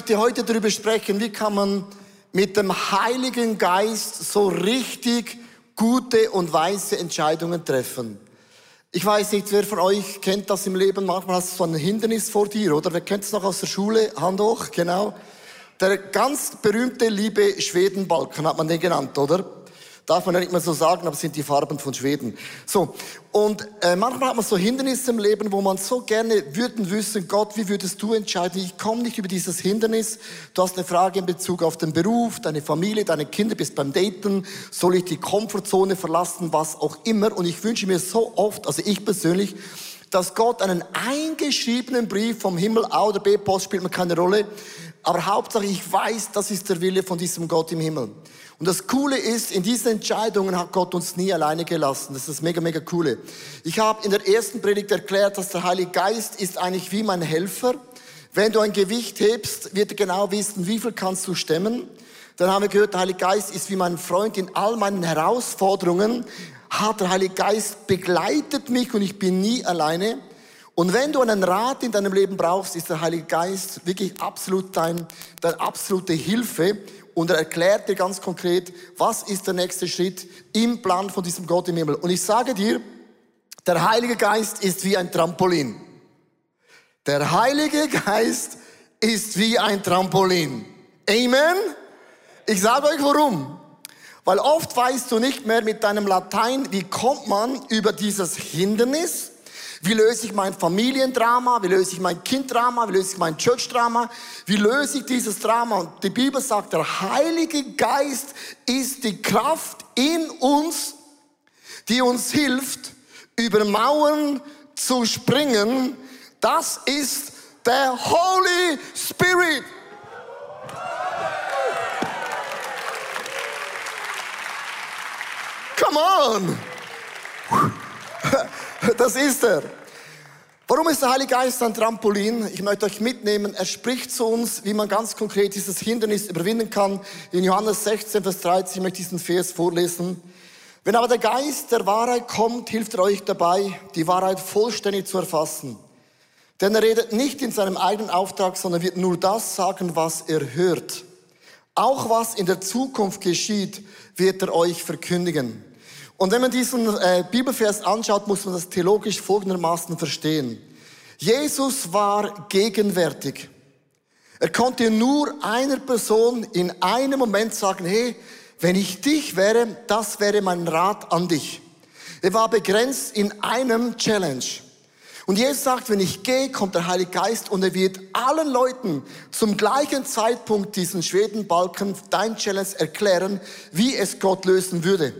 möchte heute darüber sprechen, wie kann man mit dem Heiligen Geist so richtig gute und weise Entscheidungen treffen. Ich weiß nicht, wer von euch kennt das im Leben. Manchmal hast du so ein Hindernis vor dir, oder? Wer kennt es noch aus der Schule? Hand hoch, genau. Der ganz berühmte liebe Schwedenbalken hat man den genannt, oder? Darf man ja nicht mehr so sagen, aber es sind die Farben von Schweden. So. Und äh, manchmal hat man so Hindernisse im Leben, wo man so gerne würden wissen, Gott, wie würdest du entscheiden? Ich komme nicht über dieses Hindernis. Du hast eine Frage in Bezug auf den Beruf, deine Familie, deine Kinder, bist beim Daten. Soll ich die Komfortzone verlassen, was auch immer? Und ich wünsche mir so oft, also ich persönlich, dass Gott einen eingeschriebenen Brief vom Himmel, A oder B, Post spielt mir keine Rolle. Aber Hauptsache, ich weiß, das ist der Wille von diesem Gott im Himmel. Und das Coole ist, in diesen Entscheidungen hat Gott uns nie alleine gelassen. Das ist das mega, mega Coole. Ich habe in der ersten Predigt erklärt, dass der Heilige Geist ist eigentlich wie mein Helfer. Wenn du ein Gewicht hebst, wird er genau wissen, wie viel kannst du stemmen. Dann haben wir gehört, der Heilige Geist ist wie mein Freund in all meinen Herausforderungen. Hat der Heilige Geist begleitet mich und ich bin nie alleine. Und wenn du einen Rat in deinem Leben brauchst, ist der Heilige Geist wirklich absolut dein, deine absolute Hilfe und er erklärt dir ganz konkret, was ist der nächste Schritt im Plan von diesem Gott im Himmel. Und ich sage dir, der Heilige Geist ist wie ein Trampolin. Der Heilige Geist ist wie ein Trampolin. Amen? Ich sage euch warum. Weil oft weißt du nicht mehr mit deinem Latein, wie kommt man über dieses Hindernis, wie löse ich mein Familiendrama? Wie löse ich mein Kinddrama? Wie löse ich mein Churchdrama? Wie löse ich dieses Drama? Und die Bibel sagt, der Heilige Geist ist die Kraft in uns, die uns hilft, über Mauern zu springen. Das ist der Holy Spirit. Come on! Das ist er. Warum ist der Heilige Geist ein Trampolin? Ich möchte euch mitnehmen. Er spricht zu uns, wie man ganz konkret dieses Hindernis überwinden kann. In Johannes 16, Vers 13 ich möchte diesen Vers vorlesen. Wenn aber der Geist der Wahrheit kommt, hilft er euch dabei, die Wahrheit vollständig zu erfassen. Denn er redet nicht in seinem eigenen Auftrag, sondern wird nur das sagen, was er hört. Auch was in der Zukunft geschieht, wird er euch verkündigen. Und wenn man diesen äh, Bibelvers anschaut, muss man das theologisch folgendermaßen verstehen. Jesus war gegenwärtig. Er konnte nur einer Person in einem Moment sagen, hey, wenn ich dich wäre, das wäre mein Rat an dich. Er war begrenzt in einem Challenge. Und Jesus sagt, wenn ich gehe, kommt der Heilige Geist und er wird allen Leuten zum gleichen Zeitpunkt diesen Schwedenbalken, dein Challenge erklären, wie es Gott lösen würde.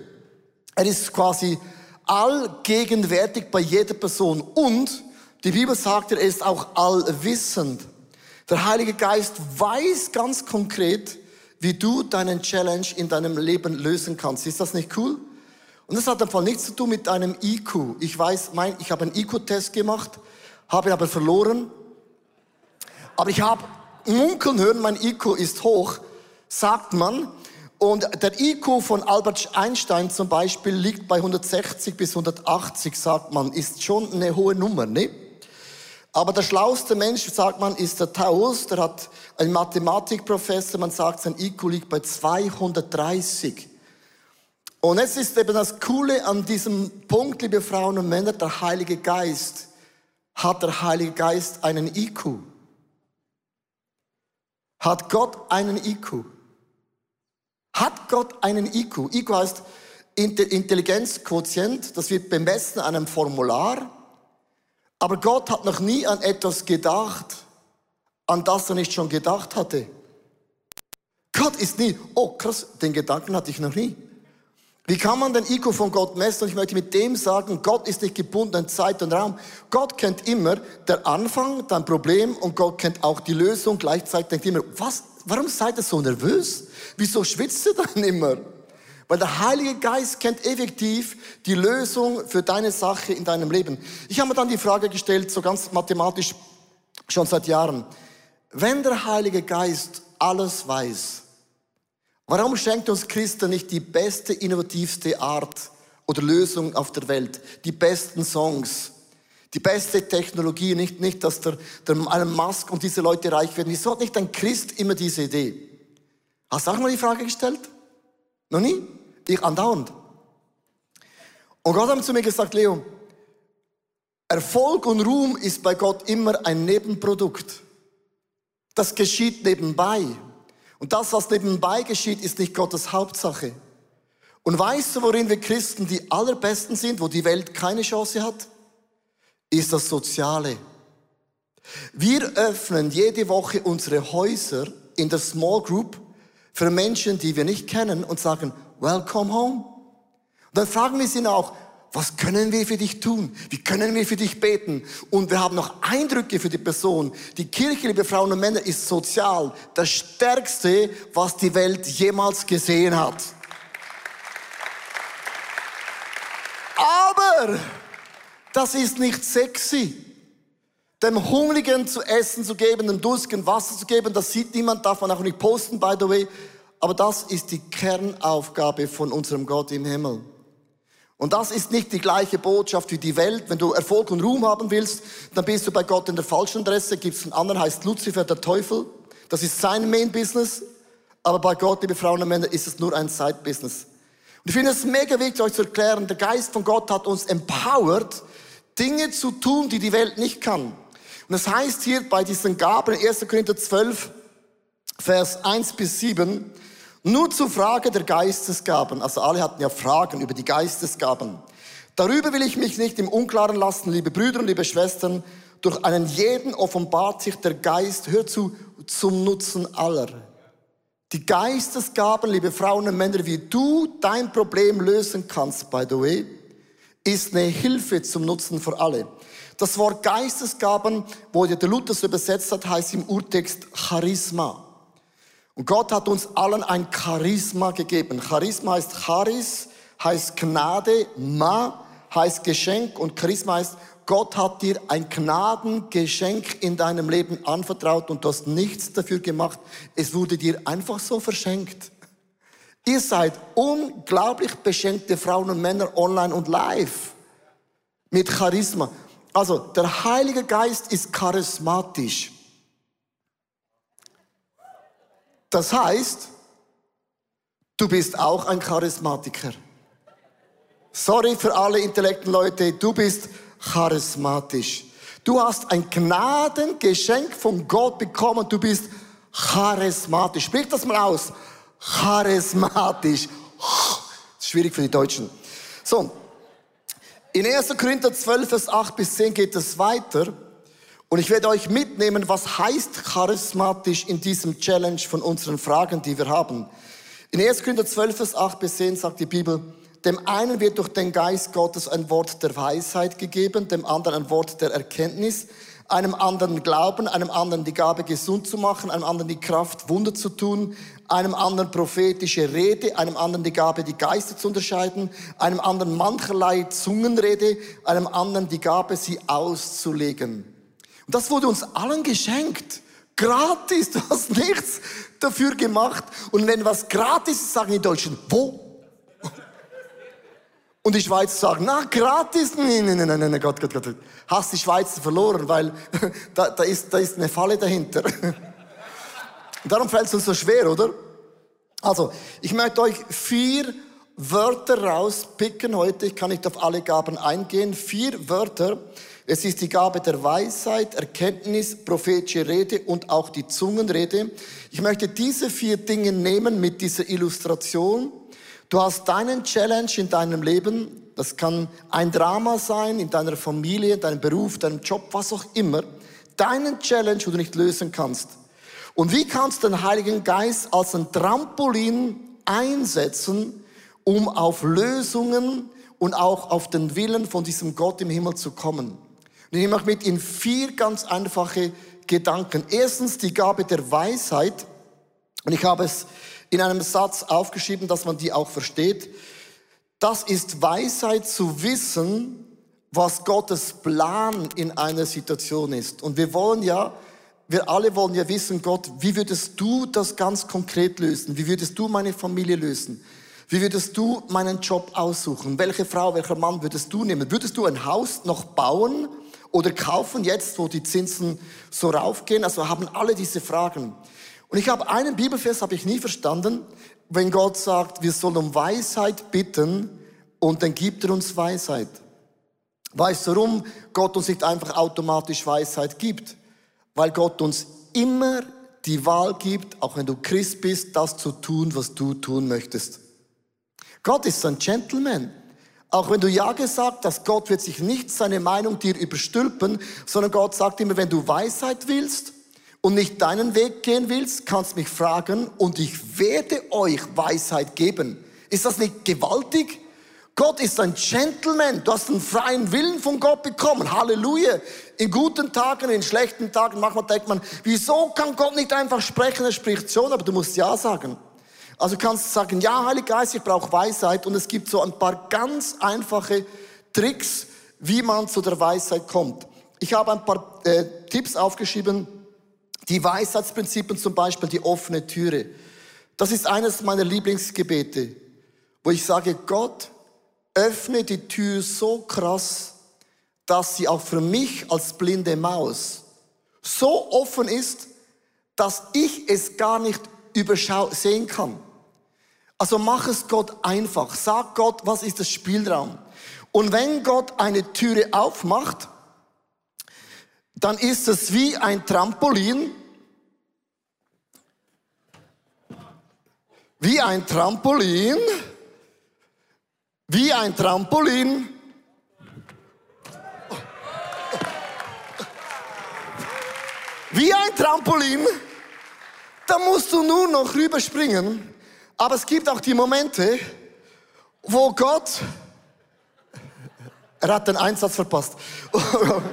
Er ist quasi allgegenwärtig bei jeder Person. Und die Bibel sagt, er ist auch allwissend. Der Heilige Geist weiß ganz konkret, wie du deinen Challenge in deinem Leben lösen kannst. Ist das nicht cool? Und das hat einfach nichts zu tun mit deinem IQ. Ich weiß, mein, ich habe einen IQ-Test gemacht, habe aber verloren. Aber ich habe munkeln hören, mein IQ ist hoch, sagt man. Und der IQ von Albert Einstein zum Beispiel liegt bei 160 bis 180, sagt man, ist schon eine hohe Nummer, ne? Aber der schlauste Mensch, sagt man, ist der Taus, der hat einen Mathematikprofessor, man sagt, sein IQ liegt bei 230. Und es ist eben das Coole an diesem Punkt, liebe Frauen und Männer, der Heilige Geist. Hat der Heilige Geist einen IQ? Hat Gott einen IQ? Hat Gott einen IQ? IQ heißt Intelligenzquotient, das wird bemessen an einem Formular. Aber Gott hat noch nie an etwas gedacht, an das er nicht schon gedacht hatte. Gott ist nie, oh krass, den Gedanken hatte ich noch nie. Wie kann man den IQ von Gott messen? Und ich möchte mit dem sagen, Gott ist nicht gebunden an Zeit und Raum. Gott kennt immer der Anfang, dein Problem und Gott kennt auch die Lösung. Gleichzeitig denkt immer, was, warum seid ihr so nervös? Wieso schwitzt ihr dann immer? Weil der Heilige Geist kennt effektiv die Lösung für deine Sache in deinem Leben. Ich habe mir dann die Frage gestellt, so ganz mathematisch, schon seit Jahren. Wenn der Heilige Geist alles weiß, warum schenkt uns Christen nicht die beste, innovativste Art oder Lösung auf der Welt? Die besten Songs, Die beste Technologie, nicht, nicht dass der, der Elon Musk und diese Leute reich werden. Wieso hat nicht ein Christ immer diese Idee? Hast du auch mal die Frage gestellt? Noch nie? Ich andauernd. Und Gott hat zu mir gesagt, Leo, Erfolg und Ruhm ist bei Gott immer ein Nebenprodukt. Das geschieht nebenbei. Und das, was nebenbei geschieht, ist nicht Gottes Hauptsache. Und weißt du, worin wir Christen die allerbesten sind, wo die Welt keine Chance hat? Ist das Soziale. Wir öffnen jede Woche unsere Häuser in der Small Group für Menschen, die wir nicht kennen und sagen, welcome home. Und dann fragen wir sie auch, was können wir für dich tun? Wie können wir für dich beten? Und wir haben noch Eindrücke für die Person. Die Kirche, liebe Frauen und Männer, ist sozial das Stärkste, was die Welt jemals gesehen hat. Aber das ist nicht sexy. Dem Hungrigen zu essen zu geben, dem Durstigen Wasser zu geben, das sieht niemand, darf man auch nicht posten, by the way. Aber das ist die Kernaufgabe von unserem Gott im Himmel. Und das ist nicht die gleiche Botschaft wie die Welt. Wenn du Erfolg und Ruhm haben willst, dann bist du bei Gott in der falschen Adresse. Gibt es einen anderen, heißt Lucifer, der Teufel. Das ist sein Main Business. Aber bei Gott, liebe Frauen und Männer, ist es nur ein Side Business. Und ich finde es mega wichtig, euch zu erklären, der Geist von Gott hat uns empowered, Dinge zu tun, die die Welt nicht kann. Und das heißt hier bei diesen Gaben, 1. Korinther 12, Vers 1 bis 7, nur zur Frage der Geistesgaben. Also alle hatten ja Fragen über die Geistesgaben. Darüber will ich mich nicht im Unklaren lassen, liebe Brüder und liebe Schwestern. Durch einen jeden offenbart sich der Geist, hör zu, zum Nutzen aller. Die Geistesgaben, liebe Frauen und Männer, wie du dein Problem lösen kannst, by the way, ist eine Hilfe zum Nutzen für alle. Das Wort Geistesgaben, wo der Luther so übersetzt hat, heißt im Urtext Charisma. Und Gott hat uns allen ein Charisma gegeben. Charisma heißt Charis, heißt Gnade, Ma heißt Geschenk und Charisma heißt, Gott hat dir ein Gnadengeschenk in deinem Leben anvertraut und du hast nichts dafür gemacht. Es wurde dir einfach so verschenkt. Ihr seid unglaublich beschenkte Frauen und Männer online und live mit Charisma. Also der Heilige Geist ist charismatisch. Das heißt, du bist auch ein Charismatiker. Sorry für alle intellekten Leute, du bist charismatisch. Du hast ein Gnadengeschenk von Gott bekommen, du bist charismatisch. Sprich das mal aus. Charismatisch. Schwierig für die Deutschen. So. In 1. Korinther 12, Vers 8 bis 10 geht es weiter. Und ich werde euch mitnehmen, was heißt charismatisch in diesem Challenge von unseren Fragen, die wir haben. In 1. Korinther 12, Vers 8 bis 10 sagt die Bibel, dem einen wird durch den Geist Gottes ein Wort der Weisheit gegeben, dem anderen ein Wort der Erkenntnis, einem anderen Glauben, einem anderen die Gabe gesund zu machen, einem anderen die Kraft Wunder zu tun, einem anderen prophetische Rede, einem anderen die Gabe die Geister zu unterscheiden, einem anderen mancherlei Zungenrede, einem anderen die Gabe sie auszulegen. Das wurde uns allen geschenkt. Gratis, du hast nichts dafür gemacht. Und wenn was gratis ist, sagen die Deutschen, wo? Und die Schweizer sagen, na, gratis, nein, nein, nein, nein, Gott, Gott, Gott. Hast die Schweizer verloren, weil da, da, ist, da ist eine Falle dahinter. Darum fällt es uns so schwer, oder? Also, ich möchte euch vier Wörter rauspicken heute. Ich kann nicht auf alle Gaben eingehen. Vier Wörter, es ist die Gabe der Weisheit, Erkenntnis, prophetische Rede und auch die Zungenrede. Ich möchte diese vier Dinge nehmen mit dieser Illustration. Du hast deinen Challenge in deinem Leben. Das kann ein Drama sein, in deiner Familie, deinem Beruf, deinem Job, was auch immer. Deinen Challenge, wo du nicht lösen kannst. Und wie kannst du den Heiligen Geist als ein Trampolin einsetzen, um auf Lösungen und auch auf den Willen von diesem Gott im Himmel zu kommen? Und ich mache mit Ihnen vier ganz einfache Gedanken. Erstens die Gabe der Weisheit. Und ich habe es in einem Satz aufgeschrieben, dass man die auch versteht. Das ist Weisheit zu wissen, was Gottes Plan in einer Situation ist. Und wir wollen ja, wir alle wollen ja wissen, Gott, wie würdest du das ganz konkret lösen? Wie würdest du meine Familie lösen? Wie würdest du meinen Job aussuchen? Welche Frau, welcher Mann würdest du nehmen? Würdest du ein Haus noch bauen oder kaufen jetzt, wo die Zinsen so raufgehen? Also haben alle diese Fragen. Und ich habe einen Bibelvers, habe ich nie verstanden, wenn Gott sagt, wir sollen um Weisheit bitten und dann gibt er uns Weisheit. Weißt du, warum Gott uns nicht einfach automatisch Weisheit gibt? Weil Gott uns immer die Wahl gibt, auch wenn du Christ bist, das zu tun, was du tun möchtest. Gott ist ein Gentleman. Auch wenn du Ja gesagt hast, Gott wird sich nicht seine Meinung dir überstülpen, sondern Gott sagt immer, wenn du Weisheit willst und nicht deinen Weg gehen willst, kannst mich fragen und ich werde euch Weisheit geben. Ist das nicht gewaltig? Gott ist ein Gentleman. Du hast einen freien Willen von Gott bekommen. Halleluja. In guten Tagen, in schlechten Tagen, manchmal denkt man, wieso kann Gott nicht einfach sprechen? Er spricht schon, aber du musst Ja sagen. Also kannst du sagen, ja, Heiliger Geist, ich brauche Weisheit und es gibt so ein paar ganz einfache Tricks, wie man zu der Weisheit kommt. Ich habe ein paar äh, Tipps aufgeschrieben, die Weisheitsprinzipien zum Beispiel, die offene Türe. Das ist eines meiner Lieblingsgebete, wo ich sage, Gott, öffne die Tür so krass, dass sie auch für mich als blinde Maus so offen ist, dass ich es gar nicht übersehen kann. Also mach es Gott einfach. Sag Gott, was ist das Spielraum? Und wenn Gott eine Türe aufmacht, dann ist es wie ein Trampolin, wie ein Trampolin, wie ein Trampolin. Wie ein Trampolin, da musst du nur noch rüberspringen aber es gibt auch die Momente, wo Gott, er hat den Einsatz verpasst.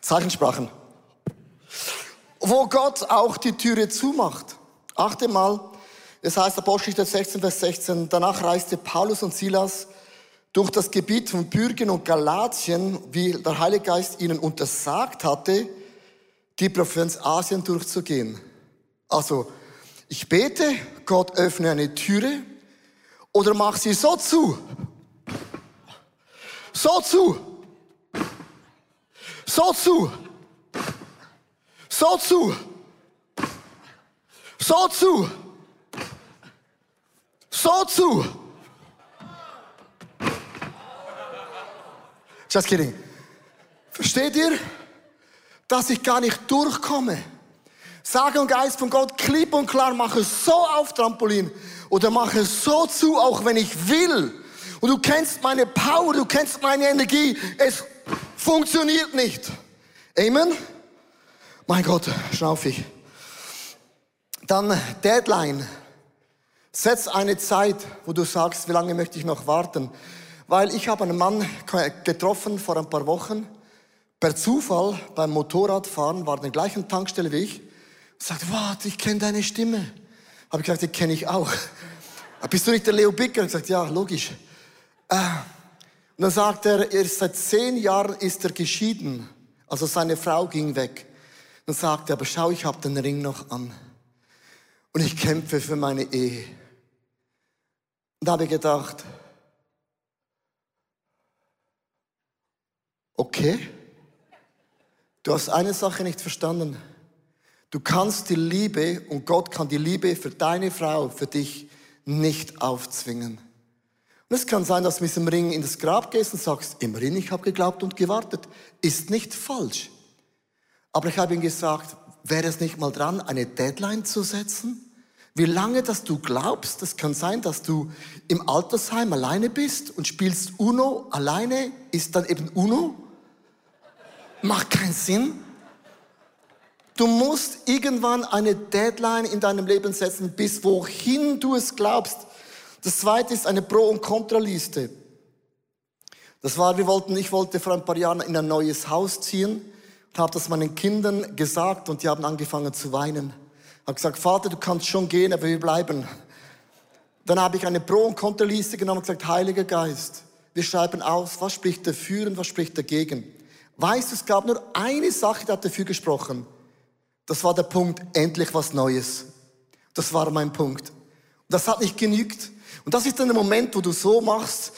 Zeichensprachen. Wo Gott auch die Türe zumacht. Achte mal, es heißt Apostelgeschichte 16, Vers 16, danach reiste Paulus und Silas durch das Gebiet von Bürgen und Galatien, wie der Heilige Geist ihnen untersagt hatte, die Provinz Asien durchzugehen. Also, ich bete, Gott öffne eine Türe oder mach sie so zu. So zu. So zu. So zu. So zu. So zu. Just kidding. Versteht ihr, dass ich gar nicht durchkomme? Sage und Geist von Gott, klipp und klar, mache so auf Trampolin oder mache so zu, auch wenn ich will. Und du kennst meine Power, du kennst meine Energie. Es funktioniert nicht. Amen? Mein Gott, schnaufig. Dann Deadline. Setz eine Zeit, wo du sagst, wie lange möchte ich noch warten. Weil ich habe einen Mann getroffen vor ein paar Wochen. Per Zufall beim Motorradfahren war an der gleichen Tankstelle wie ich. Sagt, warte, ich kenne deine Stimme. Habe ich gesagt, die kenne ich auch. Bist du nicht der Leo Bicker? Ich gesagt, ja, logisch. Äh, und dann sagt er, er seit zehn Jahren ist er geschieden. Also seine Frau ging weg. Dann sagt er, aber schau, ich habe den Ring noch an. Und ich kämpfe für meine Ehe. Und da habe ich gedacht, okay, du hast eine Sache nicht verstanden. Du kannst die Liebe und Gott kann die Liebe für deine Frau, für dich nicht aufzwingen. Und es kann sein, dass du mit dem Ring in das Grab gehst und sagst, immerhin, ich habe geglaubt und gewartet. Ist nicht falsch. Aber ich habe ihm gesagt, wäre es nicht mal dran, eine Deadline zu setzen? Wie lange, dass du glaubst, es kann sein, dass du im Altersheim alleine bist und spielst Uno alleine, ist dann eben Uno? Macht keinen Sinn. Du musst irgendwann eine Deadline in deinem Leben setzen, bis wohin du es glaubst. Das zweite ist eine Pro- und Kontraliste. Das war, wir wollten, ich wollte vor ein paar Jahren in ein neues Haus ziehen und habe das meinen Kindern gesagt und die haben angefangen zu weinen. Habe gesagt, Vater, du kannst schon gehen, aber wir bleiben. Dann habe ich eine Pro- und Kontraliste genommen und gesagt, Heiliger Geist, wir schreiben aus, was spricht dafür und was spricht dagegen. Weißt du, es gab nur eine Sache, die hat dafür gesprochen. Das war der Punkt, endlich was Neues. Das war mein Punkt. Und das hat nicht genügt. Und das ist dann der Moment, wo du so machst,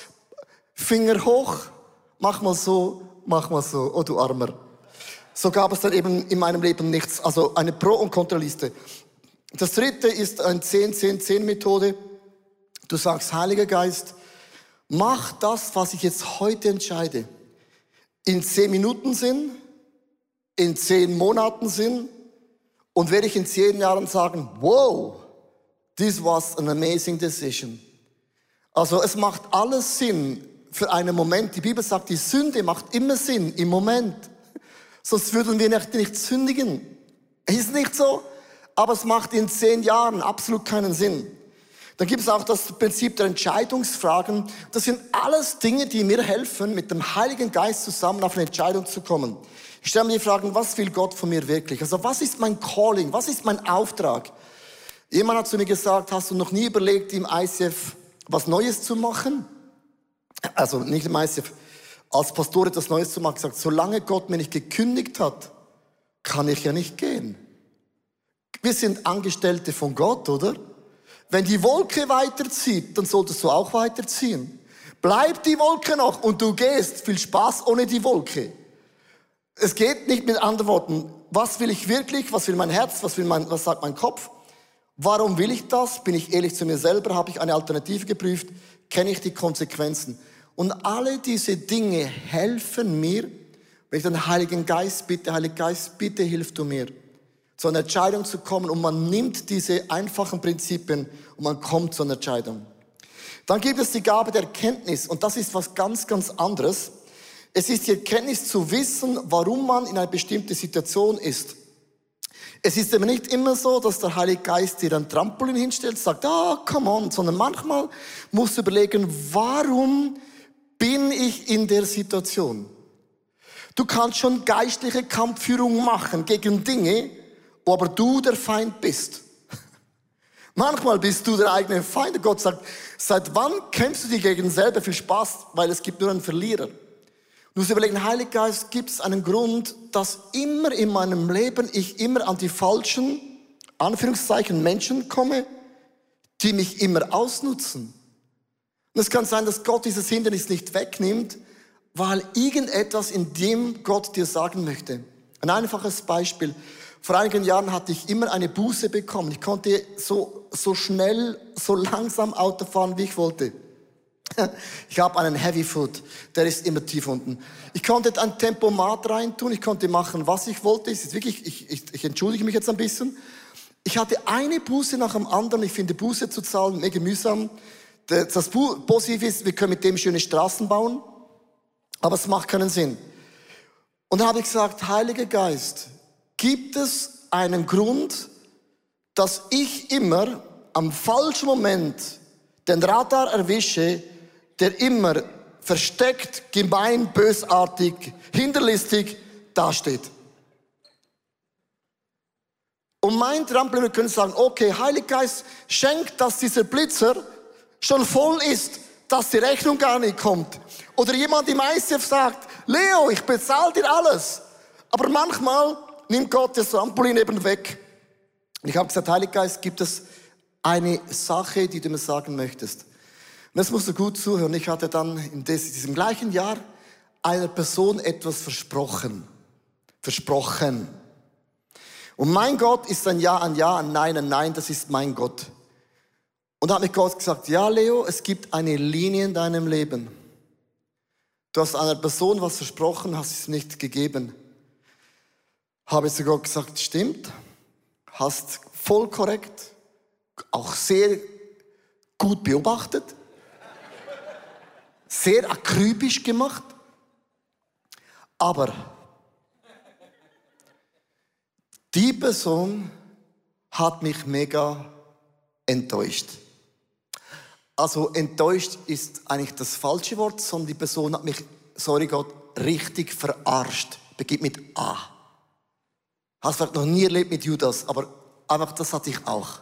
Finger hoch, mach mal so mach mal so, oh du Armer. So gab es dann eben in meinem Leben nichts, also eine Pro- und Kontraliste. Das dritte ist eine 10-10-10-Methode. Du sagst, Heiliger Geist, mach das, was ich jetzt heute entscheide. In zehn Minuten Sinn, in zehn Monaten Sinn und werde ich in zehn Jahren sagen, wow, this was an amazing decision. Also es macht alles Sinn für einen Moment. Die Bibel sagt, die Sünde macht immer Sinn im Moment. Sonst würden wir nicht, nicht sündigen. Ist nicht so? Aber es macht in zehn Jahren absolut keinen Sinn. Dann gibt es auch das Prinzip der Entscheidungsfragen. Das sind alles Dinge, die mir helfen, mit dem Heiligen Geist zusammen auf eine Entscheidung zu kommen. Ich stelle mir die Fragen, was will Gott von mir wirklich? Also was ist mein Calling? Was ist mein Auftrag? Jemand hat zu mir gesagt, hast du noch nie überlegt, im ICF was Neues zu machen? Also nicht im ICF, als Pastor etwas Neues zu machen, gesagt, solange Gott mir nicht gekündigt hat, kann ich ja nicht gehen. Wir sind Angestellte von Gott, oder? Wenn die Wolke weiterzieht, dann solltest du auch weiterziehen. Bleibt die Wolke noch und du gehst. Viel Spaß ohne die Wolke. Es geht nicht mit anderen Worten. Was will ich wirklich? Was will mein Herz? Was will mein, was sagt mein Kopf? Warum will ich das? Bin ich ehrlich zu mir selber? Habe ich eine Alternative geprüft? Kenne ich die Konsequenzen? Und alle diese Dinge helfen mir, wenn ich den Heiligen Geist bitte, Heiliger Geist, bitte hilf du mir, zu einer Entscheidung zu kommen und man nimmt diese einfachen Prinzipien und man kommt zu einer Entscheidung. Dann gibt es die Gabe der Erkenntnis und das ist was ganz, ganz anderes. Es ist die Erkenntnis zu wissen, warum man in einer bestimmten Situation ist. Es ist aber nicht immer so, dass der Heilige Geist dir ein Trampolin hinstellt, sagt, ah, come on, sondern manchmal musst du überlegen, warum bin ich in der Situation? Du kannst schon geistliche Kampfführung machen gegen Dinge, wo aber du der Feind bist. Manchmal bist du der eigene Feind. Gott sagt, seit wann kämpfst du dich gegen selber? Viel Spaß, weil es gibt nur einen Verlierer. Du musst überlegen, Heiliger Geist, gibt es einen Grund, dass immer in meinem Leben ich immer an die falschen, Anführungszeichen, Menschen komme, die mich immer ausnutzen. Und es kann sein, dass Gott dieses Hindernis nicht wegnimmt, weil irgendetwas in dem Gott dir sagen möchte. Ein einfaches Beispiel. Vor einigen Jahren hatte ich immer eine Buße bekommen. Ich konnte so, so schnell, so langsam Auto fahren, wie ich wollte. Ich habe einen Heavy Foot, der ist immer tief unten. Ich konnte ein Tempomat reintun, ich konnte machen, was ich wollte. Ist wirklich, ich, ich, ich entschuldige mich jetzt ein bisschen. Ich hatte eine Buße nach dem anderen. Ich finde Buße zu zahlen mega mühsam. Das Positive ist, wir können mit dem schöne Straßen bauen, aber es macht keinen Sinn. Und da habe ich gesagt, Heiliger Geist, gibt es einen Grund, dass ich immer am falschen Moment den Radar erwische, der immer versteckt, gemein, bösartig, hinterlistig dasteht. Und mein Trampel, wir können sagen, okay, Heiliger Geist, schenkt, dass dieser Blitzer schon voll ist, dass die Rechnung gar nicht kommt. Oder jemand im ICF sagt, Leo, ich bezahle dir alles. Aber manchmal nimmt Gott das Trampolin eben weg. Und ich habe gesagt, Heiliger Geist, gibt es eine Sache, die du mir sagen möchtest? Und das musst du gut zuhören. Ich hatte dann in diesem gleichen Jahr einer Person etwas versprochen. Versprochen. Und mein Gott ist ein Ja, ein Ja, ein Nein, ein Nein, das ist mein Gott. Und da hat mir Gott gesagt, ja Leo, es gibt eine Linie in deinem Leben. Du hast einer Person was versprochen, hast es nicht gegeben. Habe ich zu Gott gesagt, stimmt, hast voll korrekt, auch sehr gut beobachtet sehr akribisch gemacht. Aber die Person hat mich mega enttäuscht. Also enttäuscht ist eigentlich das falsche Wort, sondern die Person hat mich, sorry Gott, richtig verarscht. Beginnt mit A. Hast vielleicht noch nie erlebt mit Judas, aber einfach das hatte ich auch.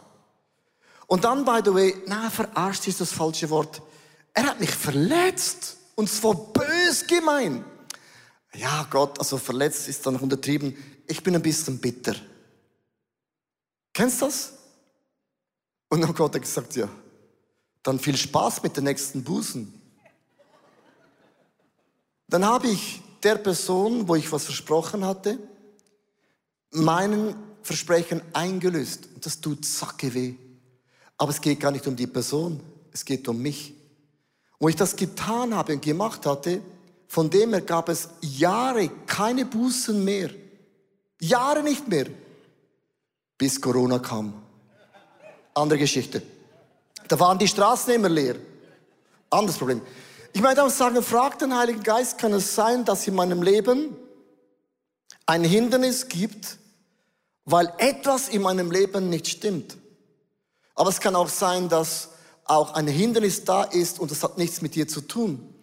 Und dann, by the way, na, verarscht ist das falsche Wort. Er hat mich verletzt und zwar bös gemein. Ja, Gott, also verletzt ist dann noch untertrieben. Ich bin ein bisschen bitter. Kennst du das? Und dann Gott hat gesagt, ja, dann viel Spaß mit den nächsten Busen. Dann habe ich der Person, wo ich was versprochen hatte, meinen Versprechen eingelöst. Und das tut zacke weh. Aber es geht gar nicht um die Person, es geht um mich. Wo ich das getan habe und gemacht hatte, von dem her gab es Jahre keine Bußen mehr. Jahre nicht mehr. Bis Corona kam. Andere Geschichte. Da waren die Straßen immer leer. Anderes Problem. Ich möchte auch sagen, frag den Heiligen Geist, kann es sein, dass in meinem Leben ein Hindernis gibt, weil etwas in meinem Leben nicht stimmt. Aber es kann auch sein, dass auch ein Hindernis da ist und das hat nichts mit dir zu tun.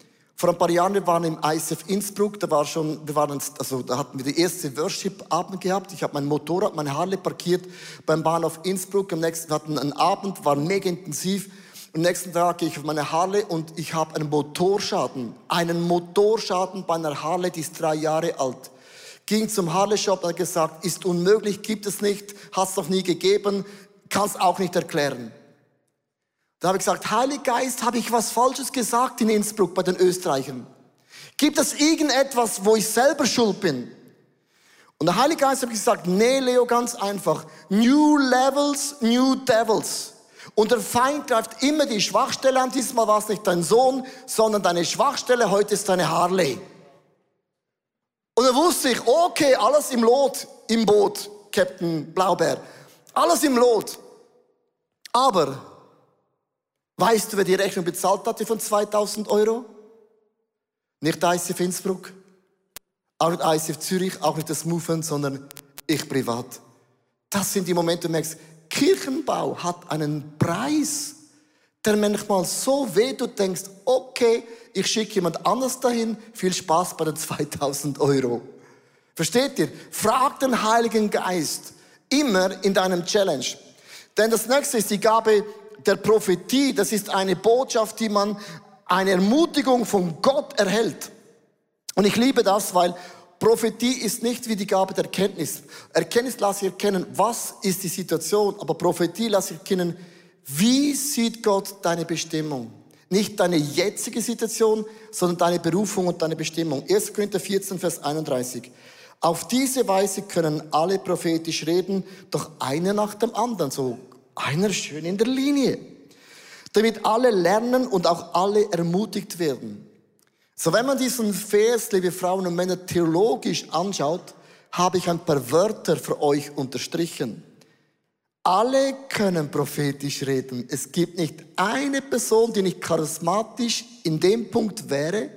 Vor ein paar Jahren, wir waren im ISF Innsbruck, da war schon, wir waren, also da hatten wir die erste Worship-Abend gehabt. Ich habe mein Motorrad, meine Harley parkiert beim Bahnhof Innsbruck. Am nächsten, hatten einen Abend, war mega intensiv. Am nächsten Tag gehe ich auf meine Harley und ich habe einen Motorschaden. Einen Motorschaden bei einer Harley, die ist drei Jahre alt. Ging zum Harley-Shop hat gesagt, ist unmöglich, gibt es nicht, hast noch nie gegeben, kannst auch nicht erklären. Da habe ich gesagt, Heiliger Geist, habe ich was Falsches gesagt in Innsbruck bei den Österreichern? Gibt es irgendetwas, wo ich selber schuld bin? Und der Heilige Geist hat gesagt, nee, Leo, ganz einfach. New Levels, New Devils. Und der Feind greift immer die Schwachstelle an. Diesmal war es nicht dein Sohn, sondern deine Schwachstelle. Heute ist deine Harley. Und da wusste ich, okay, alles im Lot, im Boot, Captain Blaubeer. Alles im Lot. Aber Weißt du, wer die Rechnung bezahlt hatte von 2000 Euro? Nicht ICF Innsbruck, auch nicht ICF Zürich, auch nicht das Movement, sondern ich privat. Das sind die Momente, wo du merkst, Kirchenbau hat einen Preis, der manchmal so weh, du denkst, okay, ich schicke jemand anders dahin, viel Spaß bei den 2000 Euro. Versteht ihr? Frag den Heiligen Geist immer in deinem Challenge. Denn das nächste ist die Gabe der Prophetie, das ist eine Botschaft, die man, eine Ermutigung von Gott erhält. Und ich liebe das, weil Prophetie ist nicht wie die Gabe der Erkenntnis. Erkenntnis lasse ich erkennen, was ist die Situation, aber Prophetie lasse ich erkennen, wie sieht Gott deine Bestimmung? Nicht deine jetzige Situation, sondern deine Berufung und deine Bestimmung. 1. Korinther 14, Vers 31. Auf diese Weise können alle prophetisch reden, doch einer nach dem anderen. So einer schön in der Linie. Damit alle lernen und auch alle ermutigt werden. So, wenn man diesen Vers, liebe Frauen und Männer, theologisch anschaut, habe ich ein paar Wörter für euch unterstrichen. Alle können prophetisch reden. Es gibt nicht eine Person, die nicht charismatisch in dem Punkt wäre.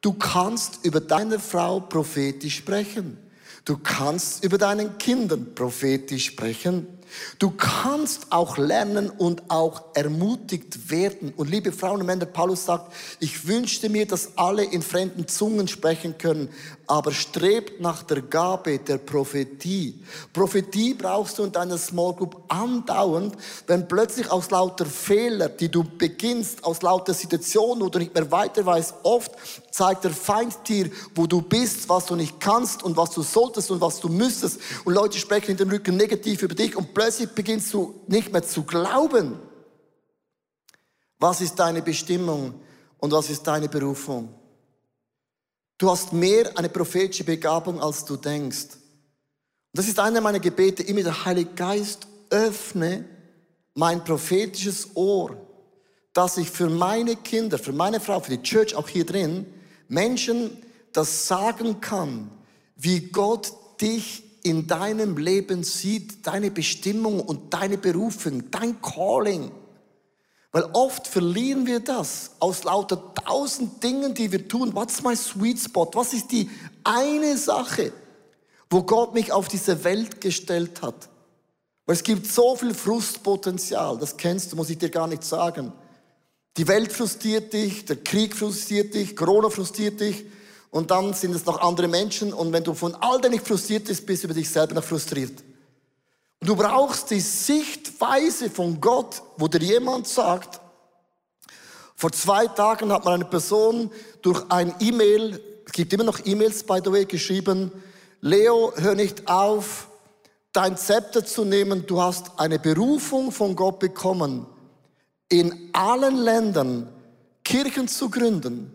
Du kannst über deine Frau prophetisch sprechen. Du kannst über deinen Kindern prophetisch sprechen. Du kannst auch lernen und auch ermutigt werden. Und liebe Frauen und Männer, Paulus sagt, ich wünschte mir, dass alle in fremden Zungen sprechen können, aber strebt nach der Gabe der Prophetie. Prophetie brauchst du in deiner Small Group andauernd, wenn plötzlich aus lauter Fehler, die du beginnst, aus lauter Situationen, wo du nicht mehr weiter weißt, oft zeigt der Feind dir, wo du bist, was du nicht kannst und was du solltest und was du müsstest. Und Leute sprechen in den Rücken negativ über dich und plötzlich beginnst du nicht mehr zu glauben. Was ist deine Bestimmung und was ist deine Berufung? Du hast mehr eine prophetische Begabung, als du denkst. Und das ist einer meiner Gebete, immer der Heilige Geist öffne mein prophetisches Ohr, dass ich für meine Kinder, für meine Frau, für die Church auch hier drin, Menschen das sagen kann, wie Gott dich in deinem Leben sieht, deine Bestimmung und deine Berufung, dein Calling. Weil oft verlieren wir das aus lauter tausend Dingen, die wir tun. What's my sweet spot? Was ist die eine Sache, wo Gott mich auf diese Welt gestellt hat? Weil es gibt so viel Frustpotenzial, das kennst du, muss ich dir gar nicht sagen. Die Welt frustriert dich, der Krieg frustriert dich, Corona frustriert dich und dann sind es noch andere Menschen und wenn du von all denen nicht frustriert bist, bist du über dich selber noch frustriert. Und du brauchst die Sichtweise von Gott, wo dir jemand sagt, vor zwei Tagen hat man eine Person durch ein E-Mail, es gibt immer noch E-Mails, by the way, geschrieben, Leo, hör nicht auf, dein Zepter zu nehmen, du hast eine Berufung von Gott bekommen, in allen Ländern Kirchen zu gründen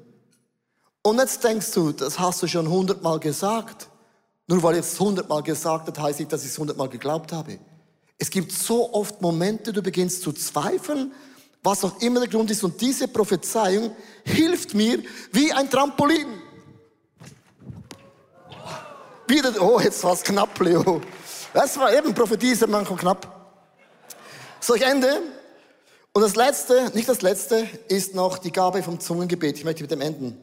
Und jetzt denkst du, das hast du schon hundertmal gesagt. Nur weil ich es hundertmal gesagt habe, heißt nicht, dass ich es hundertmal geglaubt habe. Es gibt so oft Momente, du beginnst zu zweifeln, was auch immer der Grund ist. Und diese Prophezeiung hilft mir wie ein Trampolin. Wieder, oh, jetzt war es knapp, Leo. Das war eben Prophetie, ist manchmal knapp. So, ich ende. Und das letzte, nicht das letzte, ist noch die Gabe vom Zungengebet. Ich möchte mit dem enden.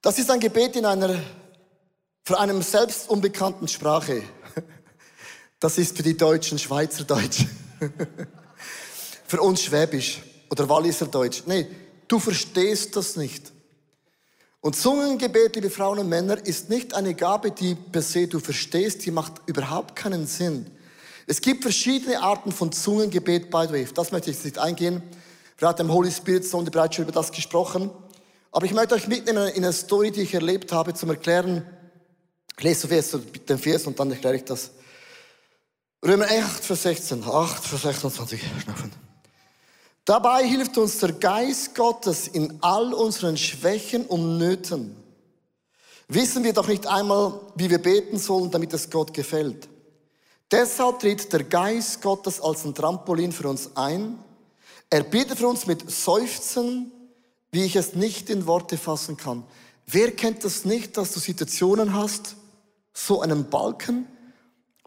Das ist ein Gebet in einer, für einem selbst unbekannten Sprache. Das ist für die Deutschen Schweizerdeutsch. für uns Schwäbisch oder Walliser Deutsch. Nee, du verstehst das nicht. Und Zungengebet, liebe Frauen und Männer, ist nicht eine Gabe, die per se du verstehst, die macht überhaupt keinen Sinn. Es gibt verschiedene Arten von Zungengebet, by the way. Das möchte ich jetzt nicht eingehen. Wir hatten im Holy Spirit Sonde bereits schon über das gesprochen. Aber ich möchte euch mitnehmen in eine Story, die ich erlebt habe, zum Erklären. Ich lese den Vers und dann erkläre ich das. Römer 8, Vers 16. 8, Vers 26. Dabei hilft uns der Geist Gottes in all unseren Schwächen und Nöten. Wissen wir doch nicht einmal, wie wir beten sollen, damit es Gott gefällt. Deshalb tritt der Geist Gottes als ein Trampolin für uns ein. Er bittet für uns mit Seufzen, wie ich es nicht in Worte fassen kann. Wer kennt das nicht, dass du Situationen hast, so einen Balken,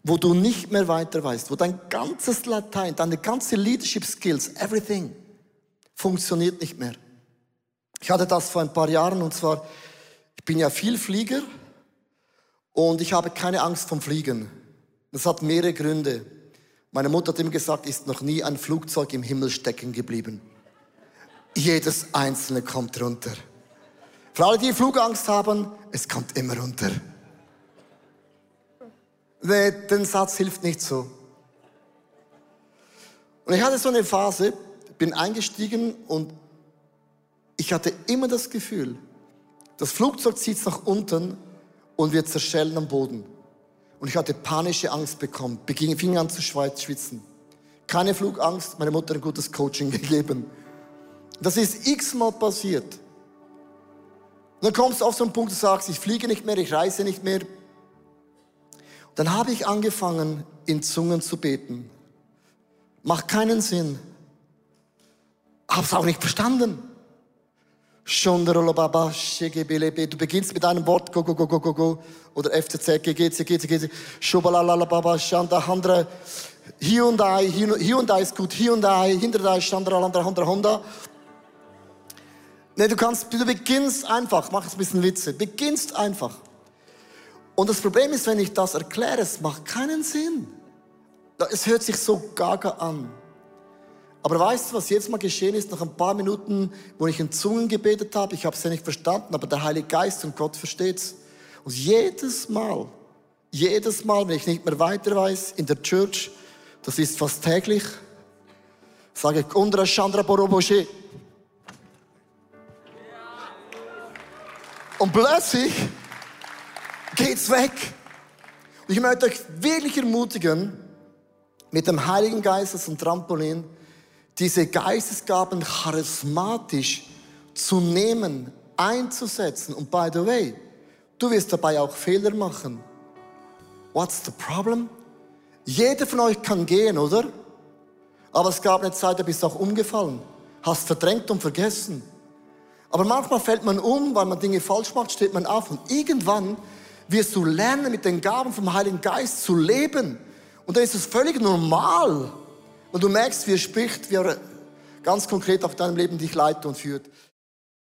wo du nicht mehr weiter weißt, wo dein ganzes Latein, deine ganze Leadership Skills, everything funktioniert nicht mehr. Ich hatte das vor ein paar Jahren und zwar, ich bin ja viel Flieger und ich habe keine Angst vom Fliegen. Das hat mehrere Gründe. Meine Mutter hat ihm gesagt, ist noch nie ein Flugzeug im Himmel stecken geblieben. Jedes einzelne kommt runter. Für alle, die Flugangst haben, es kommt immer runter. Nee, den Satz hilft nicht so. Und ich hatte so eine Phase, bin eingestiegen und ich hatte immer das Gefühl, das Flugzeug zieht nach unten und wir zerschellen am Boden. Und ich hatte panische Angst bekommen, beging, fing an zu schwitzen. Keine Flugangst, meine Mutter ein gutes Coaching gegeben. Das ist x-mal passiert. Und dann kommst du auf so einen Punkt, du sagst, ich fliege nicht mehr, ich reise nicht mehr. Dann habe ich angefangen, in Zungen zu beten. Macht keinen Sinn. Hab's auch nicht verstanden. Du beginnst mit einem Wort, go, go, go, go, go, go, oder FCZ, GGC, GC, Schubalalababa, Shanda, Handra, Hyundai, Hyundai ist gut, Hyundai, hinter da ist Chandra, Honda, Honda. Nee, du kannst, du beginnst einfach, mach jetzt ein bisschen Witze, beginnst einfach. Und das Problem ist, wenn ich das erkläre, es macht keinen Sinn. Es hört sich so gaga an. Aber weißt du, was jetzt mal geschehen ist, nach ein paar Minuten, wo ich in Zungen gebetet habe, ich habe es ja nicht verstanden, aber der Heilige Geist und Gott versteht es. Und jedes Mal, jedes Mal, wenn ich nicht mehr weiter weiß, in der Church, das ist fast täglich, sage ich, Undra Chandra Boroboshe, Und plötzlich geht's weg. Und ich möchte euch wirklich ermutigen, mit dem Heiligen Geist als ein Trampolin, diese Geistesgaben charismatisch zu nehmen, einzusetzen. Und by the way, du wirst dabei auch Fehler machen. What's the problem? Jeder von euch kann gehen, oder? Aber es gab eine Zeit, da bist du auch umgefallen. Hast verdrängt und vergessen. Aber manchmal fällt man um, weil man Dinge falsch macht, steht man auf und irgendwann wirst du lernen, mit den Gaben vom Heiligen Geist zu leben. Und dann ist es völlig normal. Und du merkst, wie er spricht, wie er ganz konkret auf deinem Leben dich leitet und führt.